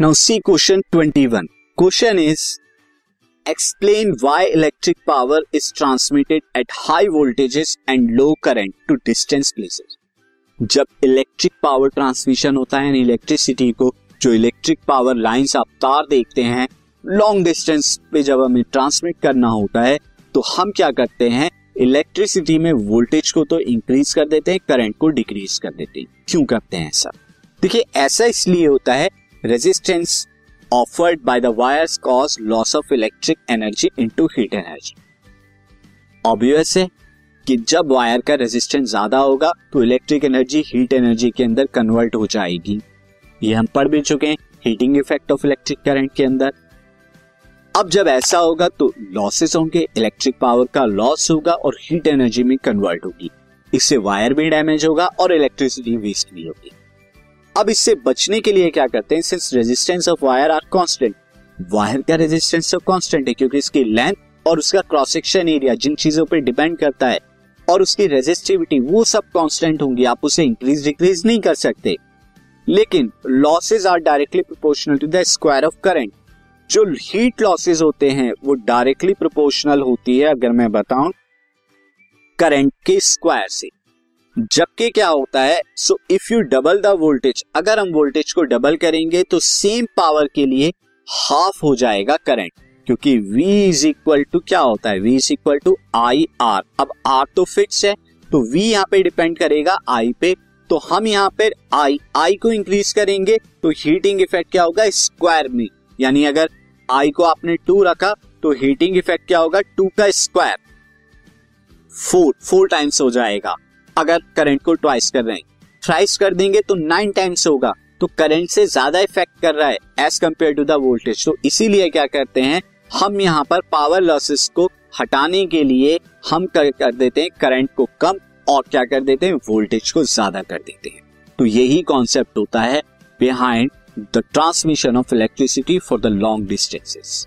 Now see question 21 question is explain why electric power is transmitted at high voltages and low current to distance places जब electric power transmission होता है electricity को, जो electric power lines आप तार देखते हैं लॉन्ग डिस्टेंस पे जब हमें ट्रांसमिट करना होता है तो हम क्या करते हैं? इलेक्ट्रिसिटी में वोल्टेज को तो इंक्रीज कर देते हैं करंट को डिक्रीज कर देते हैं। क्यों करते हैं ऐसा? देखिए, ऐसा इसलिए होता है resistance offered by the wires cause loss of electric energy into heat energy obvious है कि जब वायर का रेजिस्टेंस ज़्यादा होगा तो इलेक्ट्रिक एनर्जी हीट एनर्जी के अंदर कन्वर्ट हो जाएगी। ये हम पढ़ भी चुके हैं heating effect of electric current के अंदर। अब जब ऐसा होगा तो लॉसेस होंगे इलेक्ट्रिक पावर का लॉस होगा और हीट एनर्जी में कन्वर्ट होगी। इससे वायर भी डैमेज होगा और इलेक्ट्रिसिटी वेस्ट भी होगी। अब इससे बचने के लिए क्या करते हैं? Since resistance of wire are constant wire का रेजिस्टेंस तो कांस्टेंट है, क्योंकि इसकी लेंथ और उसका क्रॉस सेक्शन एरिया जिन चीज़ों पर डिपेंड करता है और उसकी रेजिस्टिविटी वो सब कांस्टेंट होंगी, आप उसे इंक्रीज डिक्रीज नहीं कर सकते। लेकिन losses are directly proportional to the square of current जो हीट लॉसेज होते हैं, वो डायरेक्टली प्रोपोर्शनल होती है, अगर मैं बताऊँ करंट के स्क्वायर से। जबकि क्या होता है so if you double the voltage अगर हम वोल्टेज को डबल करेंगे तो सेम पावर के लिए हाफ़ हो जाएगा करंट क्योंकि V इज़ इक्वल टू क्या होता है? V is equal to I R अब R तो फिक्स है तो V यहाँ पे डिपेंड करेगा I पे तो हम यहाँ पे I I को इंक्रीज करेंगे तो हीटिंग इफ़ेक्ट क्या होगा? स्क्वायर में, यानी अगर I को आपने टू रखा तो हीटिंग इफ़ेक्ट क्या होगा? टू का स्क्वायर फोर फोर टाइम्स हो जाएगा। अगर करंट को ट्वाइस कर रहे हैं। थ्राइस कर देंगे तो नाइन टाइम्स होगा। तो करंट से ज़्यादा इफ़ेक्ट कर रहा है as compare to the voltage तो इसीलिए क्या करते हैं हम यहाँ पर पावर लॉसेस को हटाने के लिए हम कर, कर देते हैं करंट को कम और क्या कर देते हैं वोल्टेज को ज़्यादा कर देते हैं। तो यही कॉन्सेप्ट होता है behind the transmission of electricity for the long distances